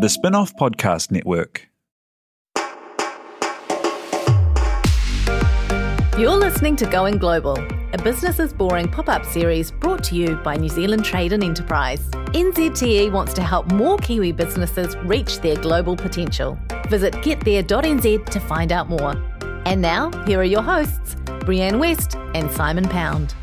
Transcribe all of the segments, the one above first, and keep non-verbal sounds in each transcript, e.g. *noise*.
The Spinoff Podcast Network. You're listening to Going Global, a business is boring pop up series brought to you by New Zealand Trade and Enterprise. NZTE wants to help more Kiwi businesses reach their global potential. Visit getthere.nz to find out more. And now, here are your hosts, Brianne West and Simon Pound.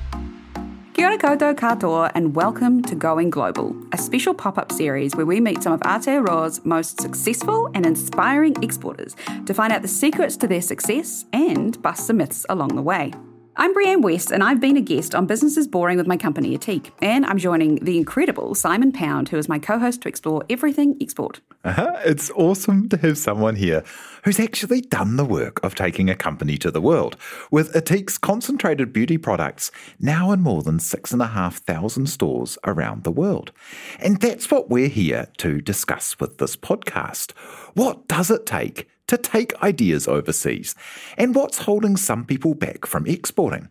Kia ora koutou katoa and welcome to Going Global, a special pop-up series where we meet some of Aotearoa's most successful and inspiring exporters to find out the secrets to their success and bust some myths along the way. I'm Brianne West, and I've been a guest on Business is Boring with my company Ethique, and I'm joining the incredible Simon Pound, who is my co-host to explore everything export. Uh-huh. It's awesome to have someone here who's actually done the work of taking a company to the world, with Ethique's concentrated beauty products now in more than six and a half thousand stores around the world. And that's what we're here to discuss with this podcast. What does it take to take ideas overseas, and what's holding some people back from exporting.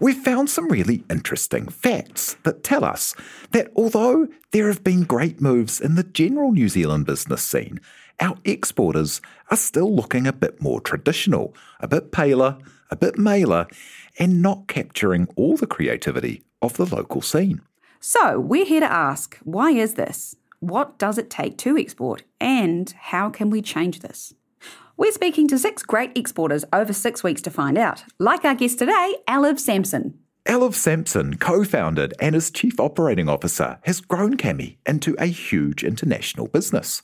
We've found some really interesting facts that tell us that although there have been great moves in the general New Zealand business scene, our exporters are still looking a bit more traditional, a bit paler, a bit maler, and not capturing all the creativity of the local scene. So, we're here to ask why is this? What does it take to export? And how can we change this? We're speaking to six great exporters over six weeks to find out, like our guest today, Aliv Sampson. Aliv Sampson, co founded and as Chief Operating Officer, has grown Kami into a huge international business.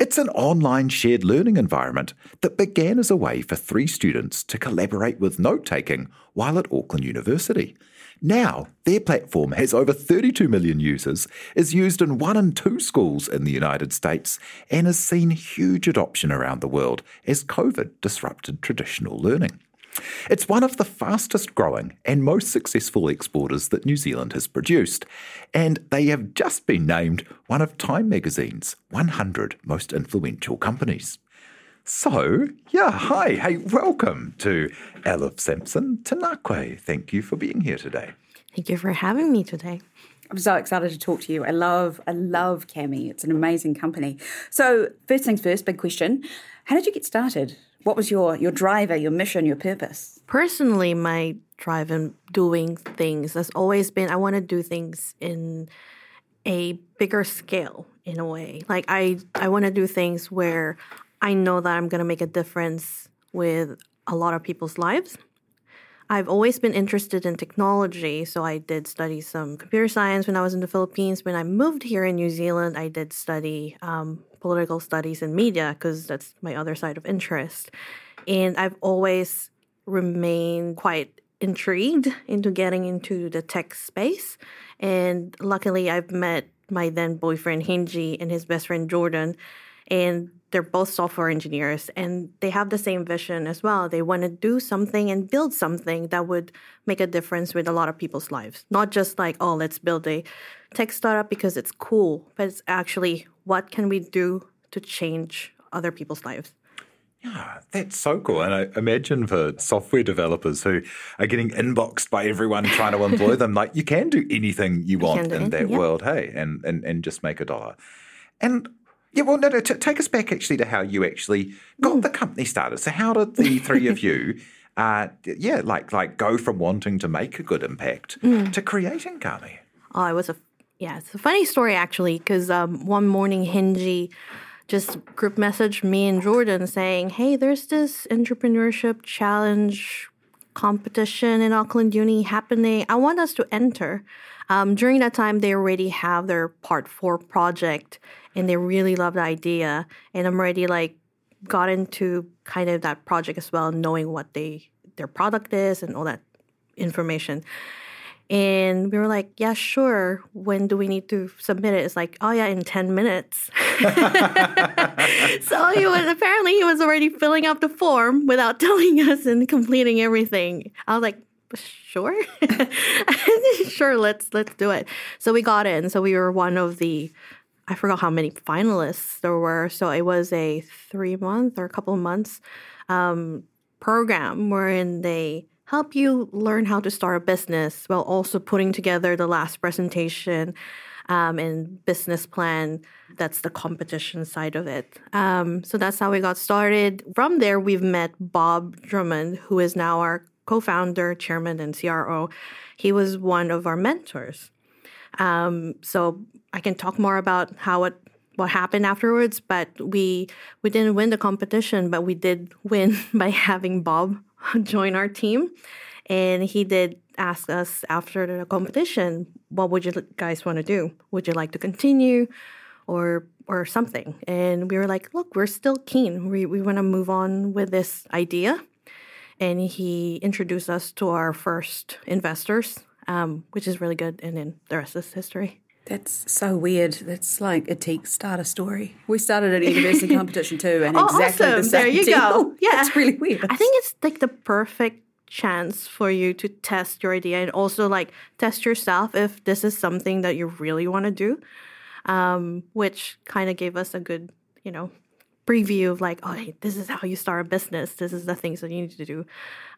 It's an online shared learning environment that began as a way for three students to collaborate with note taking while at Auckland University. Now, their platform has over 32 million users, is used in one and two schools in the United States, and has seen huge adoption around the world as COVID disrupted traditional learning. It's one of the fastest growing and most successful exporters that New Zealand has produced, and they have just been named one of Time magazine's 100 most influential companies. So, yeah, hi, hey, welcome to Aliv Sampson Tanakwe. Thank you for being here today. Thank you for having me today. I'm so excited to talk to you. I love, I love Kami. It's an amazing company. So, first things first, big question: How did you get started? What was your your driver, your mission, your purpose? Personally, my drive in doing things has always been I want to do things in a bigger scale in a way. Like I I want to do things where I know that I'm going to make a difference with a lot of people's lives. I've always been interested in technology, so I did study some computer science when I was in the Philippines. When I moved here in New Zealand, I did study um, political studies and media because that's my other side of interest. And I've always remained quite intrigued into getting into the tech space. And luckily, I've met my then boyfriend Hengjie and his best friend Jordan and they're both software engineers and they have the same vision as well. They want to do something and build something that would make a difference with a lot of people's lives. Not just like, oh, let's build a tech startup because it's cool, but it's actually what can we do to change other people's lives. Yeah, that's so cool. And I imagine for software developers who are getting inboxed by everyone trying to employ *laughs* them, like you can do anything you want in anything, that yeah. world, hey, and, and, and just make a dollar. And yeah, well, no, no. T- take us back actually to how you actually got mm. the company started. So, how did the three of you, *laughs* uh, yeah, like like go from wanting to make a good impact mm. to creating Kami? Oh, it was a yeah, it's a funny story actually because um, one morning Hengjie just group messaged me and Jordan saying, "Hey, there's this entrepreneurship challenge competition in Auckland Uni happening. I want us to enter." Um, during that time, they already have their part four project and they really love the idea. And I'm already like got into kind of that project as well, knowing what they their product is and all that information. And we were like, yeah, sure. When do we need to submit it? It's like, oh yeah, in 10 minutes. *laughs* so he was apparently he was already filling out the form without *laughs* telling us and completing everything. I was like, sure. *laughs* sure, let's let's do it. So we got in. So we were one of the I forgot how many finalists there were. So it was a three month or a couple of months um, program wherein they help you learn how to start a business while also putting together the last presentation. um, and business plan. That's the competition side of it. Um, so that's how we got started. From there, we've met Bob Drummond, who is now our co founder, chairman, and CRO. He was one of our mentors. Um, so I can talk more about how it what happened afterwards, but we we didn't win the competition, but we did win *laughs* by having Bob *laughs* join our team. And he did ask us after the competition, what would you guys want to do? Would you like to continue or or something? And we were like, look, we're still keen. We we want to move on with this idea. And he introduced us to our first investors, um, which is really good. And then the rest is history. That's so weird. That's like Ethique starter story. We started at a university competition too, and Oh, exactly awesome. the same There you deal. go. *laughs* Yeah. it's really weird. I think it's like the perfect chance for you to test your idea and also like test yourself if this is something that you really want to do, um, which kind of gave us a good, you know, preview of like, oh, hey, this is how you start a business. This is the things that you need to do,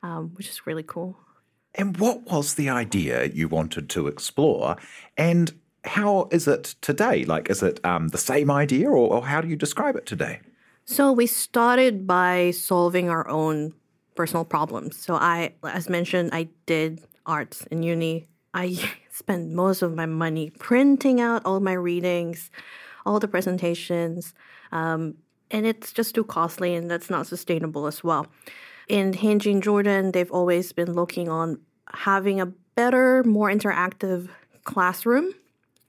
um, which is really cool. And what was the idea you wanted to explore? And how is it today? Like, is it um, the same idea, or, or how do you describe it today? So we started by solving our own personal problems. So I, as mentioned, I did arts in uni. I *laughs* spent most of my money printing out all my readings, all the presentations, um, and it's just too costly, and that's not sustainable as well. In Hengjie Jordan, they've always been looking on having a better, more interactive classroom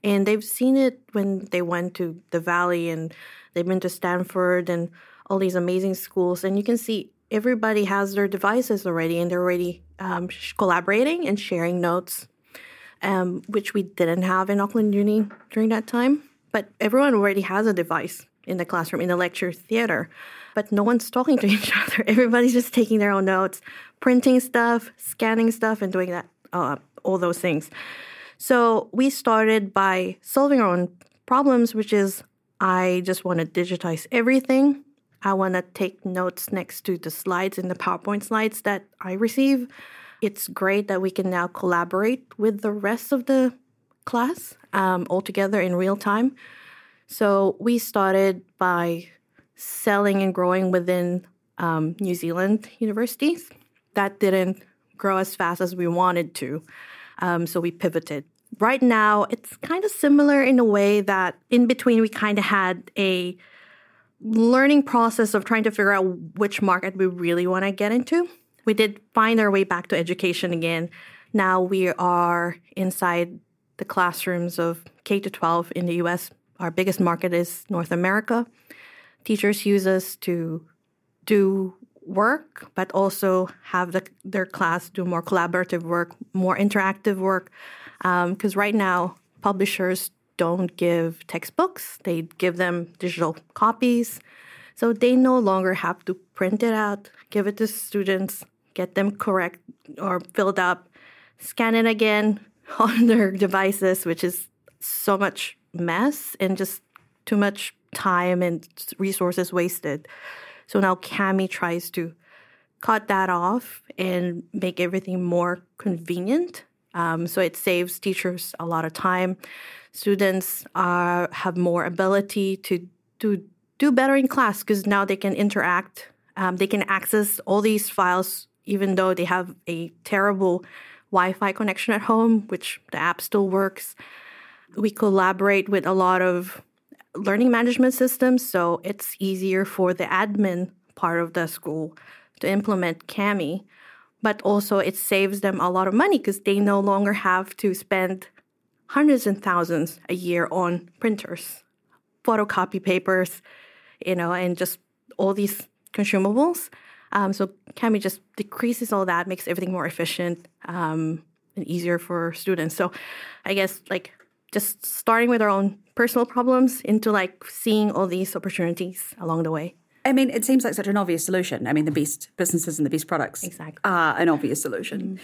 and they've seen it when they went to the Valley and they've been to Stanford and all these amazing schools. And you can see everybody has their devices already and they're already um, collaborating and sharing notes, um, which we didn't have in Auckland Uni during that time. But everyone already has a device in the classroom, in the lecture theater. But no one's talking to *laughs* each other. Everybody's just taking their own notes, printing stuff, scanning stuff, and doing that, uh, all those things. So we started by solving our own problems, which is I just want to digitize everything. I want to take notes next to the slides in the PowerPoint slides that I receive. It's great that we can now collaborate with the rest of the class um, all together in real time. So we started by selling and growing within um, New Zealand universities. That didn't grow as fast as we wanted to. Um, so we pivoted. Right now, it's kind of similar in a way that in between we kind of had a learning process of trying to figure out which market we really want to get into. We did find our way back to education again. Now we are inside the classrooms of K to 12 in the US. Our biggest market is North America. Teachers use us to do work, but also have the, their class do more collaborative work, more interactive work. Um, because right now, publishers don't give textbooks, they give them digital copies. So they no longer have to print it out, give it to students, get them correct or filled up, scan it again *laughs* on their devices, which is so much mess and just too much time and resources wasted. So now Kami tries to cut that off and make everything more convenient. Um, so it saves teachers a lot of time. Students uh, have more ability to to do better in class because now they can interact. Um, they can access all these files even though they have a terrible Wi-Fi connection at home, which the app still works. We collaborate with a lot of learning management systems, so it's easier for the admin part of the school to implement Kami. But also, it saves them a lot of money because they no longer have to spend hundreds and thousands a year on printers, photocopy papers, you know, and just all these consumables. Um, so Kami just decreases all that, makes everything more efficient um, and easier for students. So I guess like just starting with our own personal problems into like seeing all these opportunities along the way. I mean, it seems like such an obvious solution. I mean, the best businesses and the best products Exactly. are an obvious solution.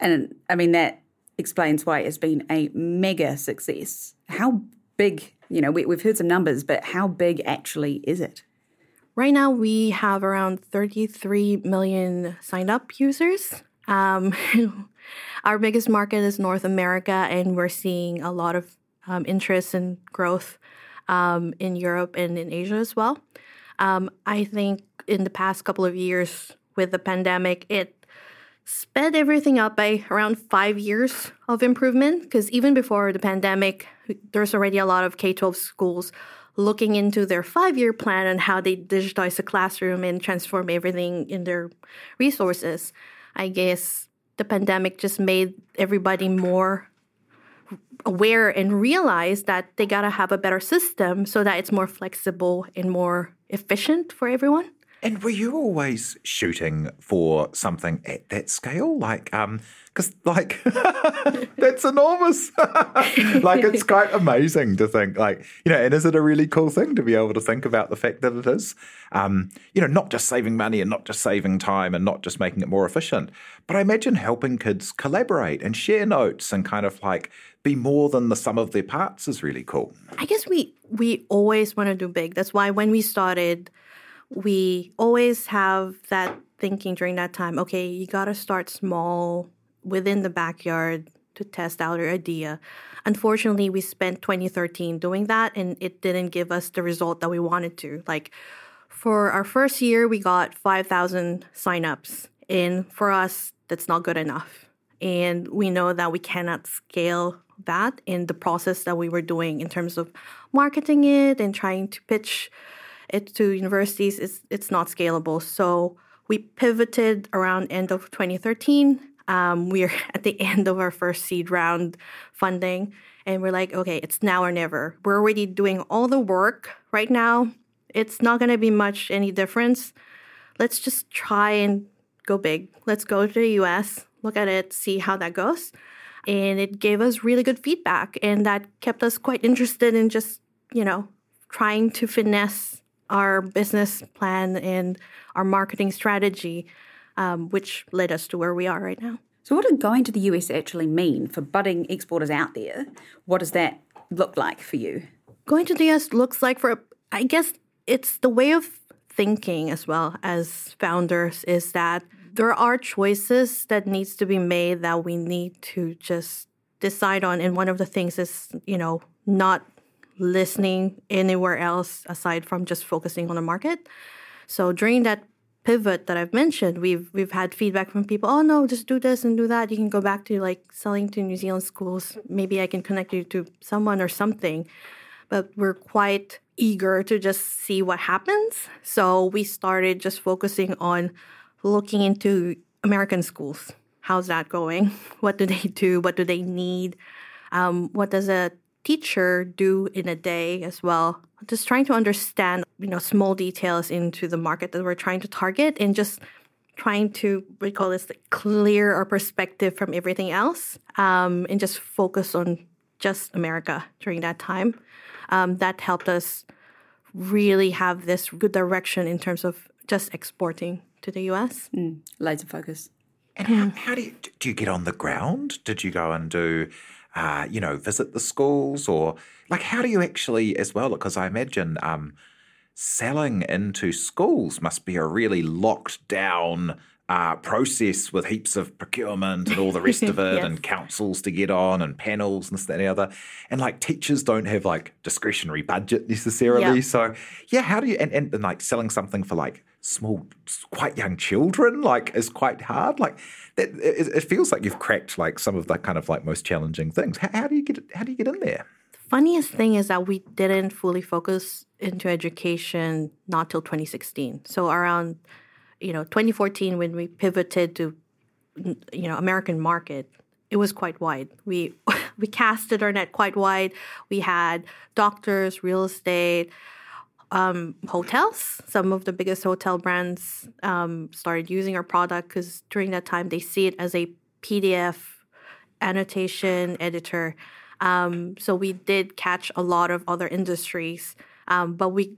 And I mean, that explains why it's been a mega success. How big, you know, we, we've heard some numbers, but how big actually is it? Right now, we have around 33 million signed up users. Um, *laughs* our biggest market is North America, and we're seeing a lot of um, interest and growth um, in Europe and in Asia as well. Um, I think in the past couple of years with the pandemic, it sped everything up by around five years of improvement. Because even before the pandemic, there's already a lot of K 12 schools looking into their five year plan and how they digitize the classroom and transform everything in their resources. I guess the pandemic just made everybody more aware and realize that they got to have a better system so that it's more flexible and more efficient for everyone. And were you always shooting for something at that scale? Like, um, because like *laughs* that's enormous. *laughs* like, it's quite amazing to think, like, you know, and is it a really cool thing to be able to think about the fact that it is, um, you know, not just saving money and not just saving time and not just making it more efficient, but I imagine helping kids collaborate and share notes and kind of like be more than the sum of their parts is really cool. I guess we we always want to do big. That's why when we started we always have that thinking during that time okay, you got to start small within the backyard to test out your idea. Unfortunately, we spent 2013 doing that and it didn't give us the result that we wanted to. Like for our first year, we got 5,000 signups. And for us, that's not good enough. And we know that we cannot scale that in the process that we were doing in terms of marketing it and trying to pitch it to universities is it's not scalable. So we pivoted around end of 2013. Um, we're *laughs* at the end of our first seed round funding, and we're like, okay, it's now or never. We're already doing all the work right now. It's not going to be much any difference. Let's just try and go big. Let's go to the US, look at it, see how that goes. And it gave us really good feedback, and that kept us quite interested in just, you know, trying to finesse our business plan and our marketing strategy, um, which led us to where we are right now. So, what did going to the US actually mean for budding exporters out there? What does that look like for you? Going to the US looks like for, I guess, it's the way of thinking as well as founders is that there are choices that needs to be made that we need to just decide on and one of the things is you know not listening anywhere else aside from just focusing on the market. So during that pivot that I've mentioned, we've we've had feedback from people. Oh no, just do this and do that. You can go back to like selling to New Zealand schools. Maybe I can connect you to someone or something. But we're quite eager to just see what happens. So we started just focusing on looking into American schools. How's that going? *laughs* What do they do? What do they need? Um, what does a teacher do in a day as well. Just trying to understand you know small details into the market that we're trying to target and just trying to we call this clear our perspective from everything else um, and just focus on just america during that time. Um, that helped us really have this good direction in terms of just exporting to the us mm, laser focus. And how, how do you do you get on the ground? Did you go and do uh, you know, visit the schools or like how do you actually as well? Because I imagine um, selling into schools must be a really locked down uh, process with heaps of procurement and all the rest of *laughs* it yes. and councils to get on and panels and this, that, and the other. And like teachers don't have like discretionary budget necessarily. Yeah. So yeah, how do you, and, and, and like selling something for like small, quite young children, like is quite hard. Like that, it, it, feels like you've cracked like some of the kind of like most challenging things. How, how do you get how do you get in there? Funniest thing is that we didn't fully focus into education not till 2016. So around you know 2014 when we pivoted to you know American market, it was quite wide. We *laughs* we casted our net quite wide. We had doctors, real estate um, hotels. Some of the biggest hotel brands um, started using our product because during that time they see it as a PDF annotation editor. Um, so we did catch a lot of other industries, um, but we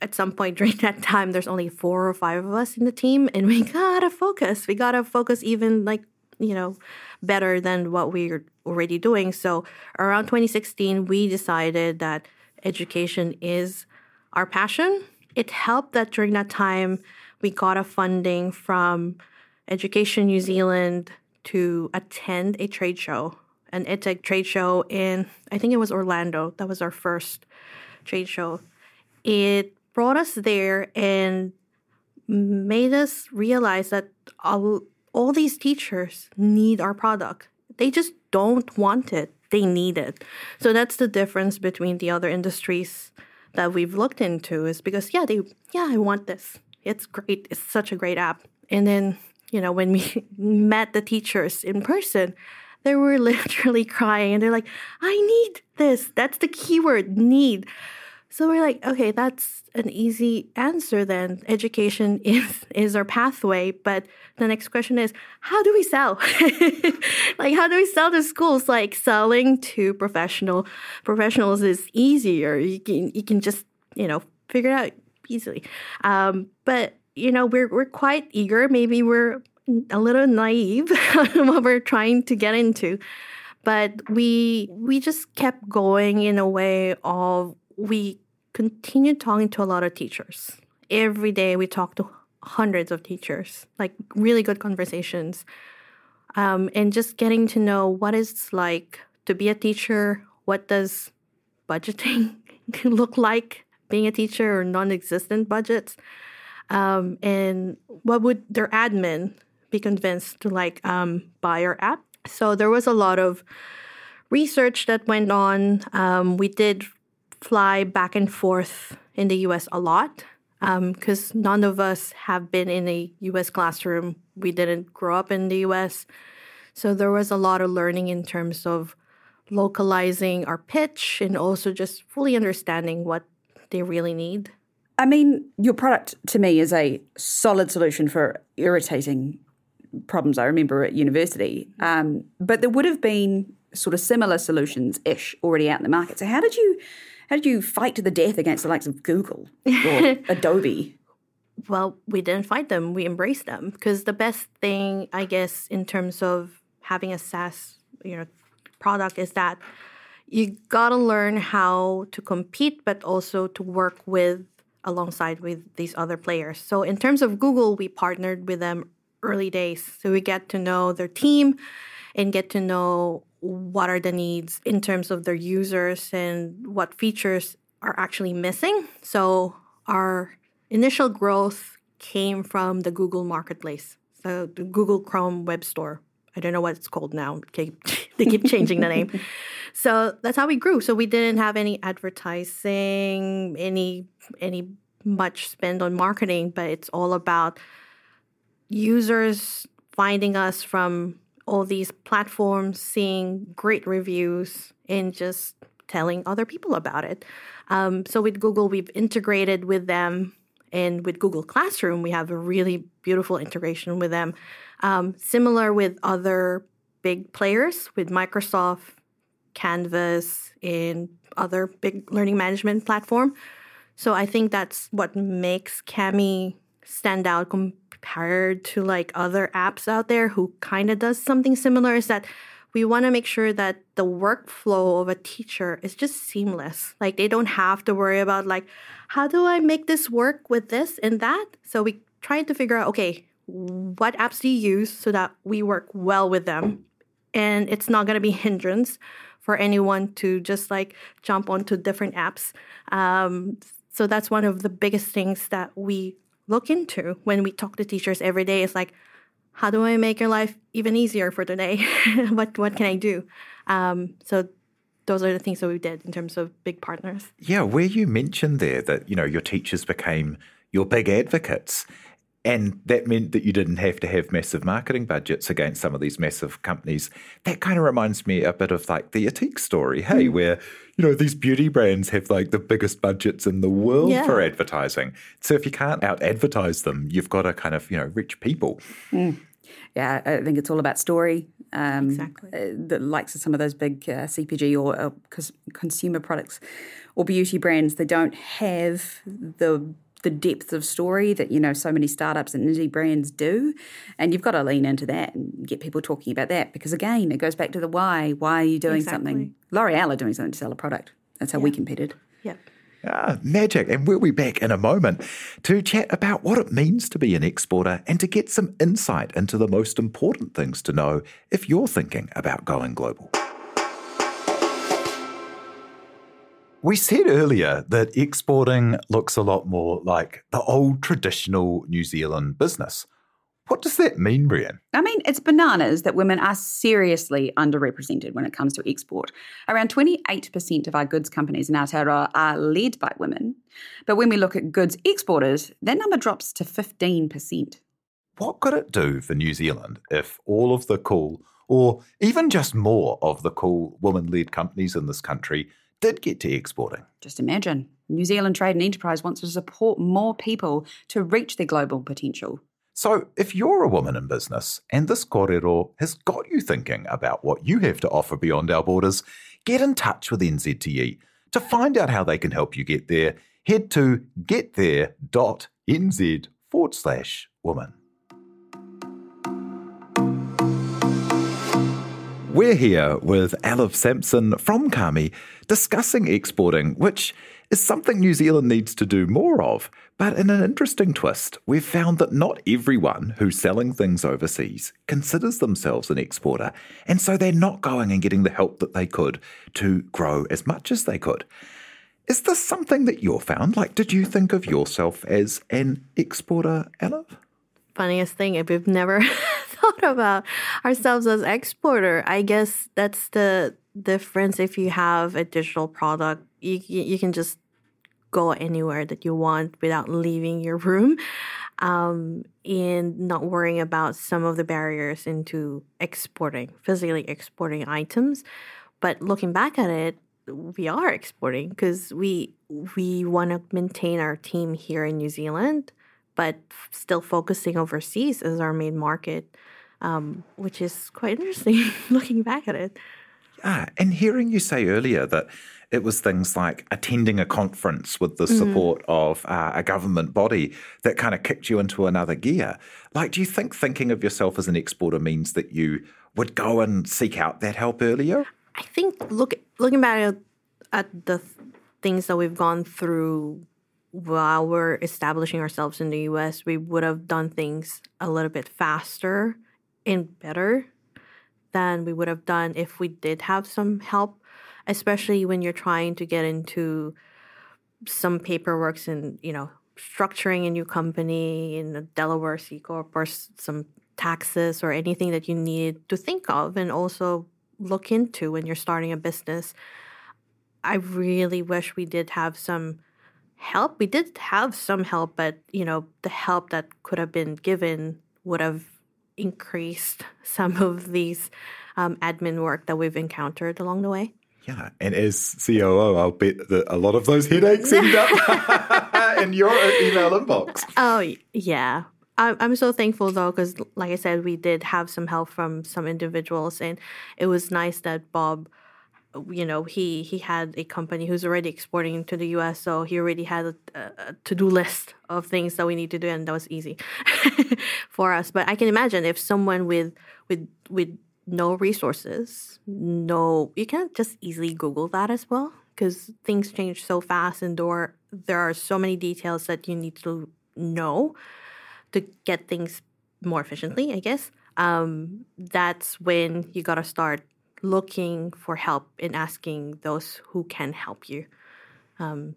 at some point *laughs* during that time there's only four or five of us in the team, and we *laughs* gotta focus. We gotta focus even like you know better than what we're already doing. So around 2016, we decided that education is our passion. It helped that during that time we got a funding from Education New Zealand to attend a trade show. an edtech trade show in, I think it was Orlando. That was our first trade show. It brought us there and made us realize that all, all these teachers need our product. They just don't want it, they need it. So that's the difference between the other industries that we've looked into is because yeah, they yeah, I want this. It's great. It's such a great app. And then, you know, when we *laughs* met the teachers in person, they were *laughs* literally crying and they're like, I need this. That's the keyword, need. So we're like, okay, that's an easy answer then. Education *laughs* is is our pathway, but the next question is, how do we sell? *laughs* like how do we sell to schools? Like selling to professional professionals is easier. You can you can just, you know, figure it out easily. Um, but you know, we're we're quite eager. Maybe we're a little naive *laughs* on what we're trying to get into. But we we just kept going in a way of we continued talking to a lot of teachers. Every day we talked to hundreds of teachers, like really good conversations. Um, and just getting to know what it's like to be a teacher. What does budgeting *laughs* look like being a teacher or non existent budgets? Um, and what would their admin be convinced to like um, buy our app? So there was a lot of research that went on. Um, we did fly back and forth in the US a lot because um, none of us have been in a US classroom. We didn't grow up in the US. So there was a lot of learning in terms of localizing our pitch and also just fully understanding what they really need. I mean, your product to me is a solid solution for irritating problems I remember at university. Um, but there would have been sort of similar solutions ish already out in the market. So, how did you how did you fight to the death against the likes of Google or *laughs* Adobe? Well, we didn't fight them. We embraced them because the best thing, I guess, in terms of having a SaaS, you know, product is that you gotta learn how to compete, but also to work with alongside with these other players. So in terms of Google, we partnered with them early days. So we get to know their team and get to know what are the needs in terms of their users and what features are actually missing. So our initial growth came from the Google Marketplace, so the Google Chrome Web Store. I don't know what it's called now. they keep *laughs* changing the name. *laughs* So that's how we grew. So we didn't have any advertising, any any much spend on marketing, but it's all about users finding us from all these platforms, seeing great reviews, and just telling other people about it. Um, so with Google, we've integrated with them, and with Google Classroom, we have a really beautiful integration with them. Um, similar with other big players, with Microsoft, Canvas, and other big learning management platform. So I think that's what makes Kami stand out compared to like other apps out there who kind of does something similar is that we want to make sure that the workflow of a teacher is just seamless. Like they don't have to worry about like how do I make this work with this and that? So we try to figure out okay, what apps do you use so that we work well with them and it's not going to be *laughs* hindrance for anyone to just like jump onto different apps. Um, so that's one of the biggest things that we look into when we talk to teachers every day is like, how do I make your life even easier for today? *laughs* what what can I do? Um, so those are the things that we did in terms of big partners. Yeah, where you mentioned there that you know your teachers became your big advocates, and that meant that you didn't have to have massive marketing budgets against some of these massive companies. That kind of reminds me a bit of like the Ethique story, hey, mm. where, you know, these beauty brands have like the biggest budgets in the world yeah. for advertising. So if you can't out advertise them, you've got to kind of, you know, reach people. Mm. Yeah, I think it's all about story. Um, exactly. Uh, the likes of some of those big uh, CPG or uh, consumer products or beauty brands, they don't have the the depth of story that you know so many startups and indie brands do and you've got to lean into that and get people talking about that because again it goes back to the why why are you doing exactly. something l'oreal are doing something to sell a product that's how yeah. we competed yeah Ah, magic. And we'll be back in a moment to chat about what it means to be an exporter and to get some insight into the most important things to know if you're thinking about going global. We said earlier that exporting looks a lot more like the old traditional New Zealand business. What does that mean, Brianne? I mean, it's bananas that women are seriously underrepresented when it comes to export. Around 28% of our goods companies in Aotearoa are led by women. But when we look at goods exporters, that number drops to 15%. What could it do for New Zealand if all of the cool, or even just more of the cool woman led companies in this country did get to exporting? Just imagine. New Zealand Trade and Enterprise wants to support more people to reach their global potential. So, if you're a woman in business and this kōrero has got you thinking about what you have to offer beyond our borders, get in touch with NZTE. To find out how they can help you get there, head to getthere.nz forward slash woman. We're here with Aliv Sampson from Kami discussing exporting, which is something New Zealand needs to do more of. But in an interesting twist, we've found that not everyone who's selling things overseas considers themselves an exporter, and so they're not going and getting the help that they could to grow as much as they could. Is this something that you're found? Like, did you think of yourself as an exporter, Aliv? Funniest thing, if we've never *laughs* thought about ourselves as exporter. I guess that's the difference. If you have a digital product, you you can just go anywhere that you want without leaving your room, um, and not worrying about some of the barriers into exporting, physically exporting items. But looking back at it, we are exporting because we we want to maintain our team here in New Zealand, but still focusing overseas as our main market um, which is quite interesting *laughs* looking back at it. Ah, and hearing you say earlier that it was things like attending a conference with the mm. support mm. of uh, a government body that kind of kicked you into another gear. Like, do you think thinking of yourself as an exporter means that you would go and seek out that help earlier? I think look looking back at, at the things that we've gone through while we're establishing ourselves in the US, we would have done things a little bit faster and better than we would have done if we did have some help, especially when you're trying to get into some paperwork and, you know, structuring a new company in a Delaware C Corp or some taxes or anything that you need to think of and also look into when you're starting a business. I really wish we did have some help. We did have some help, but you know, the help that could have been given would have increased *laughs* some of these um, admin work that we've encountered along the way. Yeah, and as COO, I'll bet that a lot of those headaches *laughs* end up *laughs* in your email inbox. Oh, yeah. I'm so thankful though, because like I said, we did have some help from some individuals, and it was nice that Bob you know he he had a company who's already exporting to the US so he already had a, a to-do list of things that we need to do and that was easy *laughs* for us. But I can imagine if someone with with with no resources no you can't just easily google that as well because things change so fast and there there are so many details that you need to know to get things more efficiently I guess. Um, that's when you got to start looking for help and asking those who can help you um,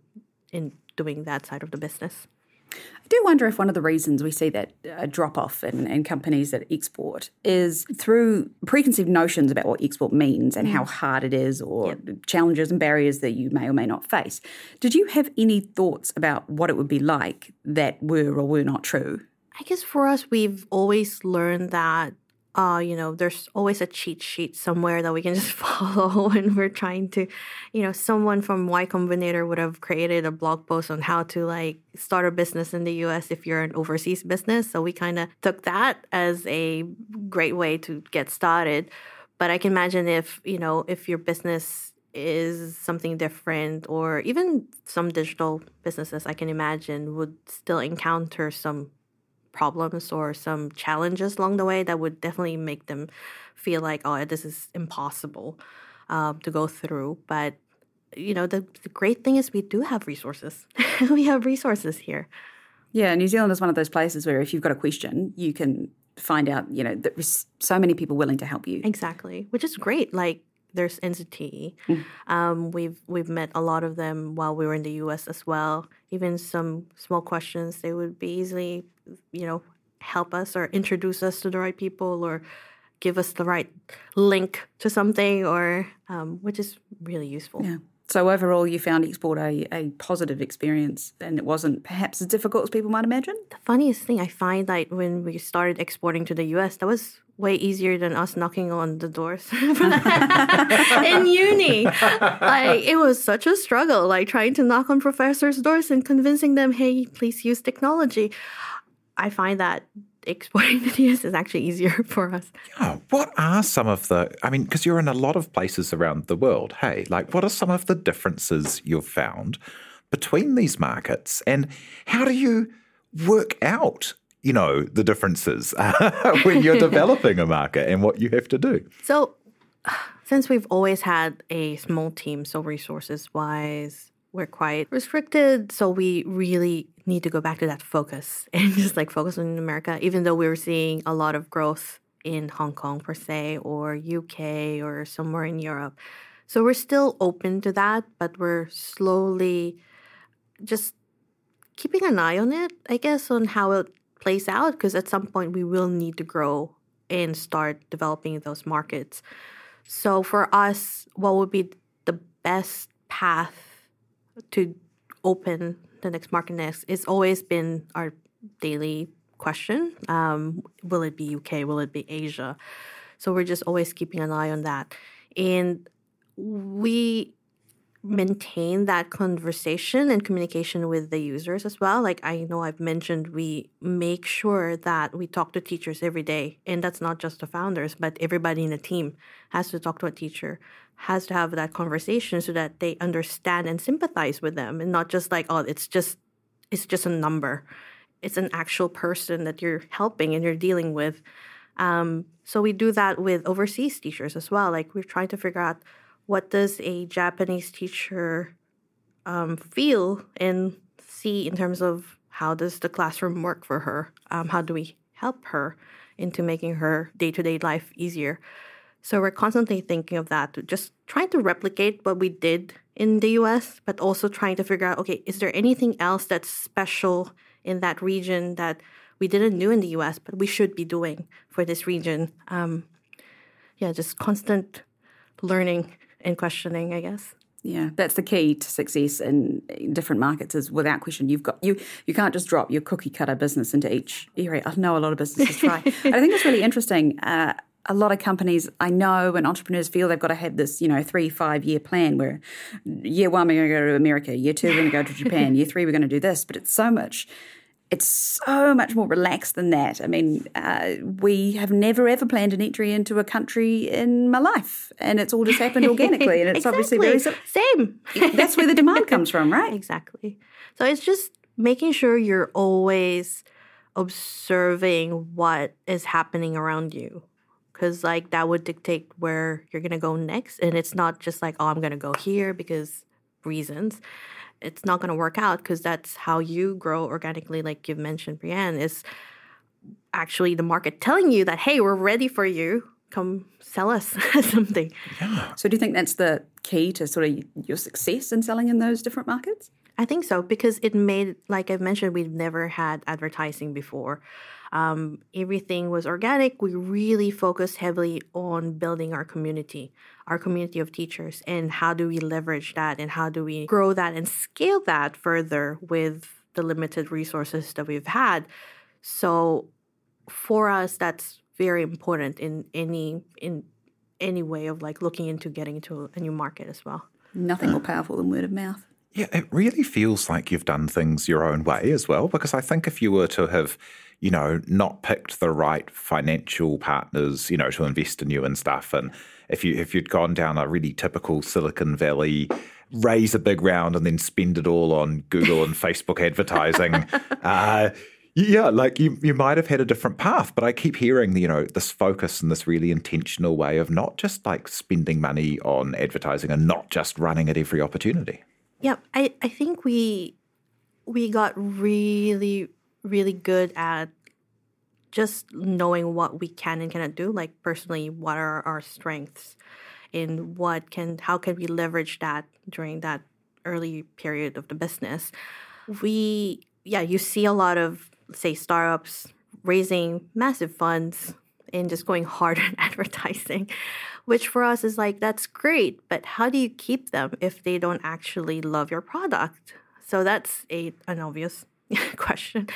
in doing that side of the business. I do wonder if one of the reasons we see that uh, drop off in, in, companies that export is through preconceived notions about what export means and mm. how hard it is, or yep. challenges and barriers that you may or may not face. Did you have any thoughts about what it would be like that were or were not true? I guess for us, we've always learned that uh, you know, there's always a cheat sheet somewhere that we can *laughs* just follow when we're trying to, you know, someone from Y Combinator would have created a blog post on how to like start a business in the US if you're an overseas business. So we kind of took that as a great way to get started. But I can imagine if, you know, if your business is something different or even some digital businesses I can imagine would still encounter some problems or some challenges along the way that would definitely make them feel like, oh, this is impossible um, to go through. But you know, the, the great thing is we do have resources. *laughs* we have resources here. Yeah, New Zealand is one of those places where if you've got a question, you can find out. You know, there's so many people willing to help you. Exactly, which is great. Like there's NZTE. Um, we've we've met a lot of them while we were in the U.S. as well. Even some small questions, they would be easily, you know, help us or introduce us to the right people or give us the right link to something, or um, which is really useful. Yeah. So overall, you found export a, a positive experience, and it wasn't perhaps as difficult as people might imagine. The funniest thing I find like when we started exporting to the U.S., that was way easier than us knocking on the doors *laughs* *laughs* in uni. Like it was such a struggle, like trying to knock on professors' doors and convincing them, "Hey, please use technology." I find that exporting *laughs* the US is actually easier *laughs* for us. Oh, what are some of the, I mean, because you're in a lot of places around the world, hey, like what are some of the differences you've found between these markets and how do you work out, you know, the differences *laughs* when you're developing a market and what you have to do? So, *sighs* since we've always had a small team, so resources wise, we're quite restricted. So, we really need to go back to that focus *laughs* and just like focus on America, even though we were seeing a lot of growth in Hong Kong, per se, or UK or somewhere in Europe. So, we're still open to that, but we're slowly just keeping an eye on it, I guess, on how it plays out, because at some point we will need to grow and start developing those markets. So for us, what would be the best path to open the next market next? It's always been our daily question. Um, will it be UK? Will it be Asia? So we're just always keeping an eye on that. And we maintain that conversation and communication with the users as well. Like I know I've mentioned, we make sure that we talk to teachers every day. And that's not just the founders, but everybody in the team has to talk to a teacher, has to have that conversation so that they understand and sympathize with them and not just like, oh, it's just it's just a number. It's an actual person that you're helping and you're dealing with. Um, so we do that with overseas teachers as well. Like we're trying to figure out what does a Japanese teacher um, feel and see in terms of how does the classroom work for her? Um, how do we help her into making her day to day life easier? So we're constantly thinking of that, just trying to replicate what we did in the US, but also trying to figure out okay, is there anything else that's special in that region that we didn't do in the US, but we should be doing for this region? Um, yeah, just constant learning and questioning, I guess. Yeah, that's the key to success in different markets. Is without question, you've got you you can't just drop your cookie cutter business into each area. I know a lot of businesses try. *laughs* I think it's really interesting. Uh, a lot of companies I know and entrepreneurs feel they've got to have this, you know, three, five year plan where year one, we're going to go to America, year two, we're going to go to *laughs* Japan, year three, we're going to do this. But it's so much, it's so much more relaxed than that. I mean, uh, we have never ever planned an entry into a country in my life, and it's all just happened organically. And *laughs* it's exactly. obviously very same. That's where the demand *laughs* comes from, right? Exactly. So it's just making sure you're always observing what is happening around you because like that would dictate where you're gonna go next and it's not just like oh i'm gonna go here because reasons it's not gonna work out because that's how you grow organically like you've mentioned brianne is actually the market telling you that hey we're ready for you come sell us *laughs* something yeah. So, do you think that's the key to sort of your success in selling in those different markets? I think so because it made, like I've mentioned, we've never had advertising before. Um, everything was organic. We really focused heavily on building our community, our community of teachers, and how do we leverage that and how do we grow that and scale that further with the limited resources that we've had. So, for us, that's very important in any in any way of like looking into getting into a new market as well. Nothing more powerful than word of mouth. Yeah, it really feels like you've done things your own way as well. Because I think if you were to have, you know, not picked the right financial partners, you know, to invest in you and stuff, and if you if you'd gone down a really typical Silicon Valley, raise a big round and then spend it all on Google and Facebook advertising, *laughs* uh, yeah, like you you might have had a different path. But I keep hearing, you know, this focus and this really intentional way of not just like spending money on advertising and not just running at every opportunity. Yeah, I, I think we we got really really good at just knowing what we can and cannot do. Like personally, what are our strengths, and what can how can we leverage that during that early period of the business. We yeah, you see a lot of say startups raising massive funds and just going hard *laughs* on advertising, which for us is like that's great, but how do you keep them if they don't actually love your product? So that's a an obvious *laughs* question.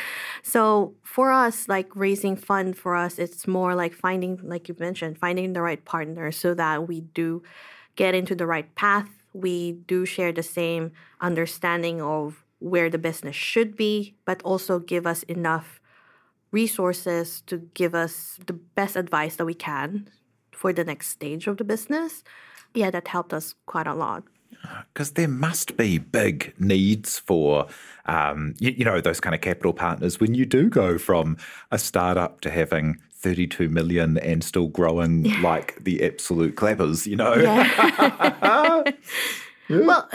So for us, like raising fund for us, it's more like finding, like you mentioned, finding the right partner so that we do get into the right path. We do share the same understanding of where the business should be, but also give us enough resources to give us the best advice that we can for the next stage of the business. Yeah, that helped us quite a lot because there must be big needs for um, you, you, know those kind of capital partners when you do go from a startup to having 32 million and still growing yeah. like the absolute clappers you know yeah. *laughs* yeah. well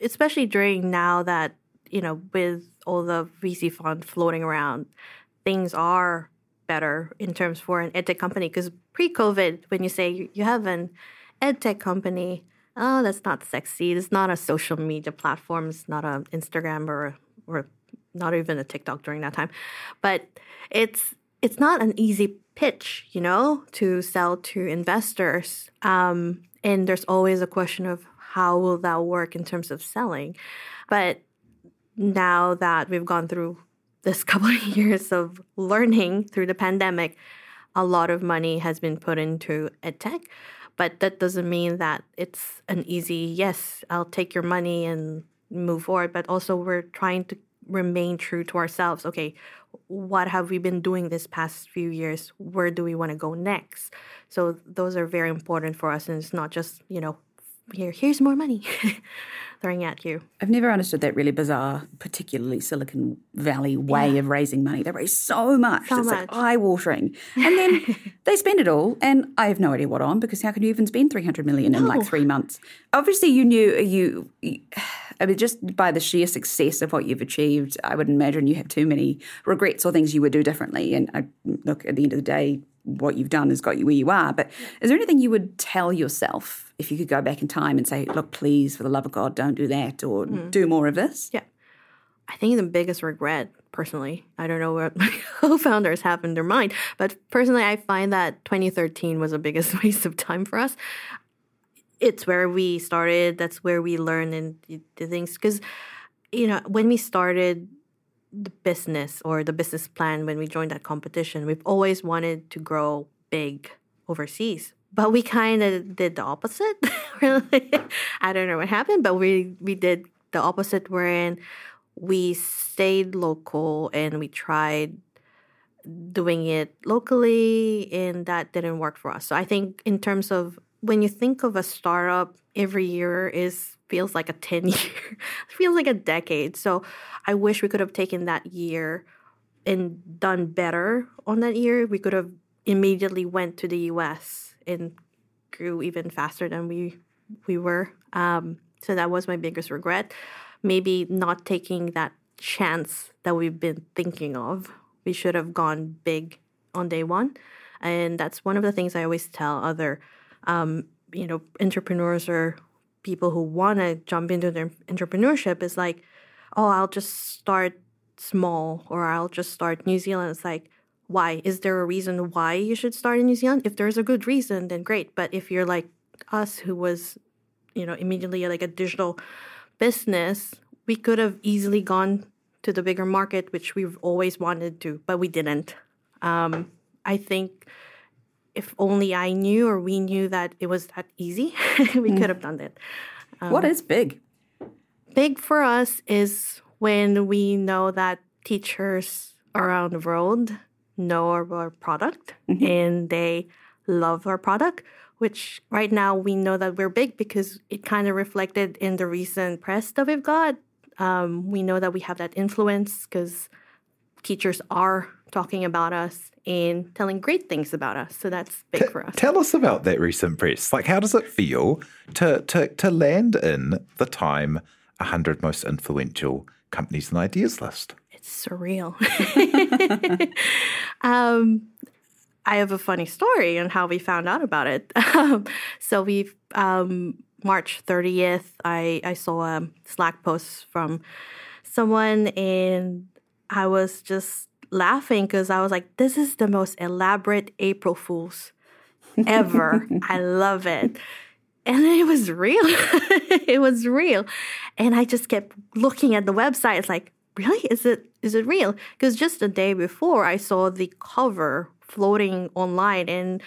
especially during now that you know with all the vc fund floating around things are better in terms for an edtech company because pre-covid when you say you have an edtech company oh, that's not sexy. It's not a social media platform. It's not an Instagram or or not even a TikTok during that time. But it's it's not an easy pitch, you know, to sell to investors. Um, and there's always a question of how will that work in terms of selling. But now that we've gone through this *laughs* couple of years of learning through the pandemic, a lot of money has been put into edtech. But that doesn't mean that it's an easy, yes, I'll take your money and move forward. But also, we're trying to remain true to ourselves. Okay, what have we been doing this past few years? Where do we want to go next? So, those are very important for us. And it's not just, you know, here, here's more money *laughs* throwing at you. I've never understood that really bizarre, particularly Silicon Valley way yeah. of raising money. They raise so much. So it's much. like eye watering. And then *laughs* they spend it all. And I have no idea what on because how can you even spend 300 million no. in like three months? Obviously, you knew you, you I mean, just by the sheer success of what you've achieved, I wouldn't imagine you have too many regrets or things you would do differently. And I, look, at the end of the day, what you've done has got you where you are. But is there anything you would tell yourself if you could go back in time and say, look, please, for the love of God, don't do that or mm. do more of this? Yeah. I think the biggest regret, personally, I don't know what *laughs* my co founders have in their mind, but personally, I find that 2013 was the biggest *laughs* waste of time for us. It's where we started, that's where we learned and did things. Because, you know, when we started, the business or the business plan when we joined that competition. We've always wanted to grow big overseas, but we kind of did the opposite. *laughs* really, I don't know what happened, but we we did the opposite. Wherein we stayed local and we tried doing it locally, and that didn't work for us. So I think in terms of when you think of a startup, every year is feels like a 10 *laughs* year, feels like a decade. So I wish we could have taken that year and done better on that year. We could have immediately went to the US and grew even faster than we we were. Um, so that was my biggest regret. Maybe not taking that chance that we've been thinking of. We should have gone big on day one. And that's one of the things I always tell other um, you know, entrepreneurs or people who want to jump into their entrepreneurship is like, oh, I'll just start small or I'll just start New Zealand. It's like, why? Is there a reason why you should start in New Zealand? If there's a good reason, then great. But if you're like us, who was, you know, immediately like a digital business, we could have easily gone to the bigger market, which we've always wanted to, but we didn't. Um, I think if only I knew or we knew that it was that easy, *laughs* we mm. could have done it. Um, what is big? Big for us is when we know that teachers around the world know our product mm-hmm. and they love our product, which right now we know that we're big because it kind of reflected in the recent press that we've got. Um, we know that we have that influence because teachers are talking about us and telling great things about us. So that's big T- for us. Tell us about that recent press. Like, how does it feel to to to land in the Time 100 most influential companies and ideas list? It's surreal. *laughs* um, I have a funny story on how we found out about it. *laughs* so we um, March 30th, I, I saw a Slack post from someone and I was just laughing because I was like, this is the most elaborate April Fool's ever. I love it. And it was real. *laughs* it was real. And I just kept looking at the website. It's like, really? Is it is it real? Because just the day before I saw the cover floating online and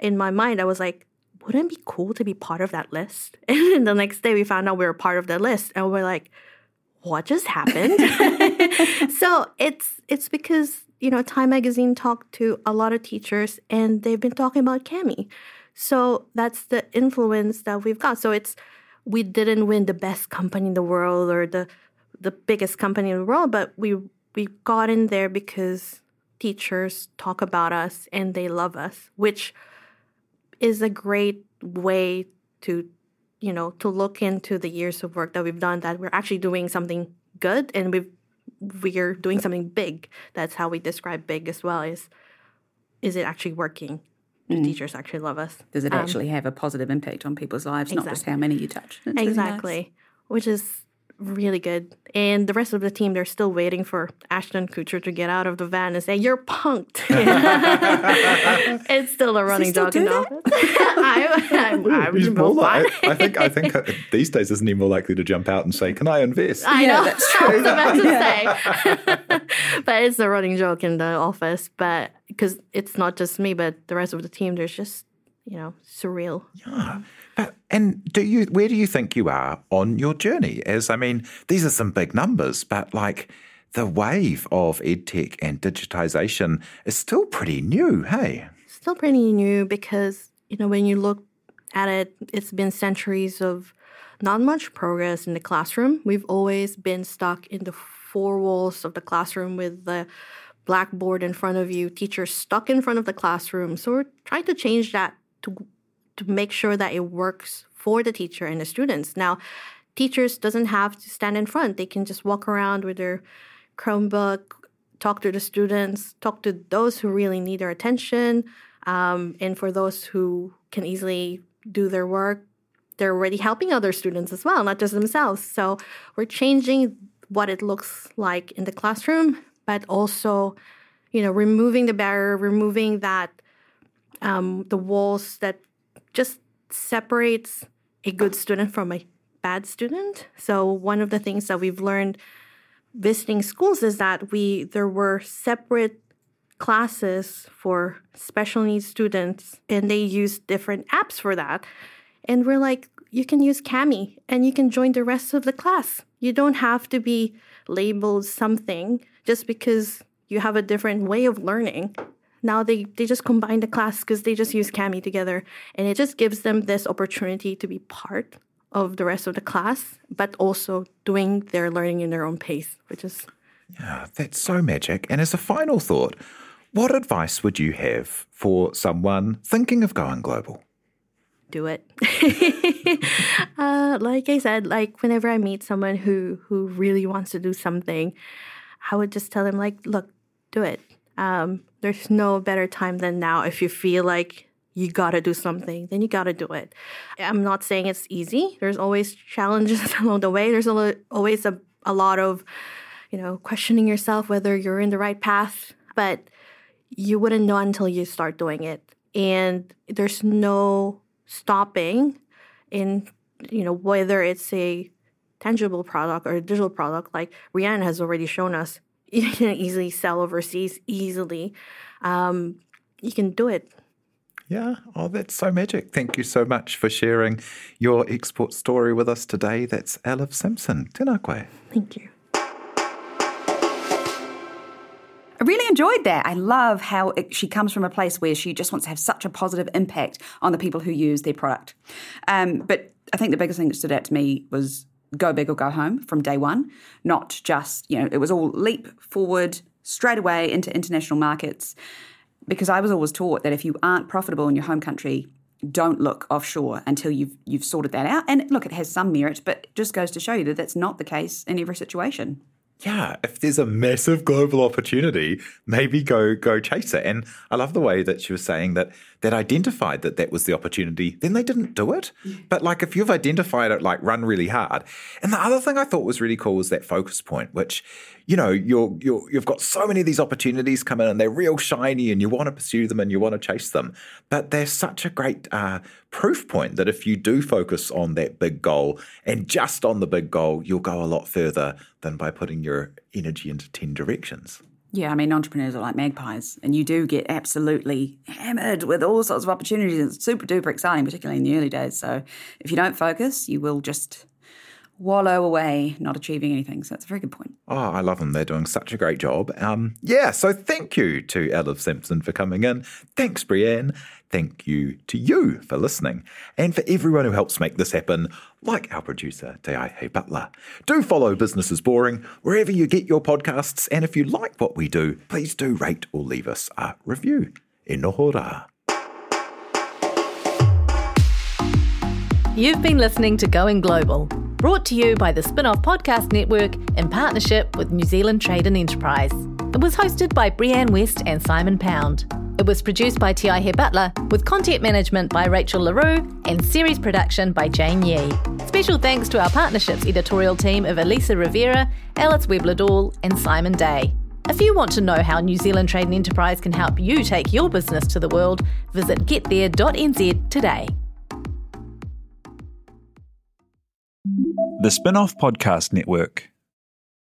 in my mind I was like, wouldn't it be cool to be part of that list? *laughs* And the next day we found out we were part of that list and we're like, what just happened? *laughs* so it's it's because, you know, Time Magazine talked to a lot of teachers and they've been talking about Kami. So that's the influence that we've got. So it's we didn't win the best company in the world or the the biggest company in the world, but we we got in there because teachers talk about us and they love us, which is a great way to you know to look into the years of work that we've done that we're actually doing something good and we we're doing something big. That's how we describe big as well is is it actually working? Do teachers actually love us. Does it Um, actually have a positive impact on people's lives, not just how many you touch? *laughs* That's really nice. exactly. Which is really good and the rest of the team they're still waiting for ashton kutcher to get out of the van and say you're punked *laughs* *laughs* it's still a running still joke in do the office *laughs* I'm, I'm, I'm He's more like, I think I think uh, these days isn't he more likely to jump out and say, "Can I invest?" I Yeah, know. that's true. I was about to say. but it's a running joke in the office. But because it's not just me, but the rest of the team, there's just, you know, surreal. Yeah. but and do you where do you think you are on your journey? As I mean, these are some big numbers, but like the wave of edtech and digitization is still pretty new. Hey, Still pretty new because, you know, when you look at it, it's been centuries of not much progress in the classroom. We've always been stuck in the four walls of the classroom with the blackboard in front of you, teachers stuck in front of the classroom. So we're trying to change that to to make sure that it works for the teacher and the students. Now, teachers doesn't have to stand in front. They can just walk around with their Chromebook, talk to the students, talk to those who really need their attention, um, and for those who can easily do their work, they're already helping other students as well, not just themselves. So we're changing what it looks like in the classroom, but also, you know, removing the barrier, removing that um, the walls that just separates a good student from a bad student. So one of the things that we've learned visiting schools is that we there were separate classes for special needs students and they used different apps for that. And we're like, you can use Kami and you can join the rest of the class. You don't have to be labeled something just because you have a different way of learning. Now they, they just combine the class because they just use Kami together. And it just gives them this opportunity to be part of the rest of the class, but also doing their learning in their own pace, which is yeah, that's so magic. And as a final thought, what advice would you have for someone thinking of going global? do it. *laughs* uh, like I said, like whenever I meet someone who who really wants to do something, I would just tell them like, look, do it. Um, there's no better time than now. If you feel like you gotta do something, then you gotta do it. I'm not saying it's easy. There's always challenges *laughs* along the way. There's a lo- always a, a lot of, you know, questioning yourself whether you're in the right path. But you wouldn't know until you start doing it. And there's no stopping in you know whether it's a tangible product or a digital product like Rihanna has already shown us *laughs* you can easily sell overseas easily um, you can do it Yeah, oh, that's so magic. Thank you so much for sharing your export story with us today. That's Olive Simpson. Tēnā koe. thank you I really enjoyed that. I love how it, she comes from a place where she just wants to have such a positive impact on the people who use their product. Um, but I think the biggest thing that stood out to me was go big or go home from day one, not just, you know, it was all leap forward straight away into international markets. Because I was always taught that if you aren't profitable in your home country, don't look offshore until you've you've sorted that out. And look, it has some merit, but just goes to show you that that's not the case in every situation. yeah, if there's a massive global opportunity, maybe go go chase it. And I love the way that she was saying that that identified that that was the opportunity, then they didn't do it. But like if you've identified it, like run really hard. And the other thing I thought was really cool was that focus point, which you know you're you're you've got so many of these opportunities come in and they're real shiny and you want to pursue them and you want to chase them. But they're such a great uh, proof point that if you do focus on that big goal and just on the big goal, you'll go a lot further than by putting your energy into 10 directions. Yeah, I mean, entrepreneurs are like magpies, and you do get absolutely hammered with all sorts of opportunities. It's super duper exciting, particularly in the early days. So, if you don't focus, you will just wallow away, not achieving anything. So, that's a very good point. Oh, I love them. They're doing such a great job. Um, yeah, so thank you to Olive Simpson for coming in. Thanks, Brianne. Thank you to you for listening and for everyone who helps make this happen, like our producer, Te Aihe Butler. Do follow Business is Boring wherever you get your podcasts, and if you like what we do, please do rate or leave us a review. E noho. You've been listening to Going Global, brought to you by the Spinoff Podcast Network in partnership with New Zealand Trade and Enterprise. It was hosted by Brianne West and Simon Pound. It was produced by Te Aihe Butler, with content management by Rachel LaRue and series production by Jane Yee. Special thanks to our partnerships editorial team of Elisa Rivera, Alice Webler-Dahl, and Simon Day. If you want to know how New Zealand Trade and Enterprise can help you take your business to the world, visit getthere.nz today. The Spinoff Podcast Network.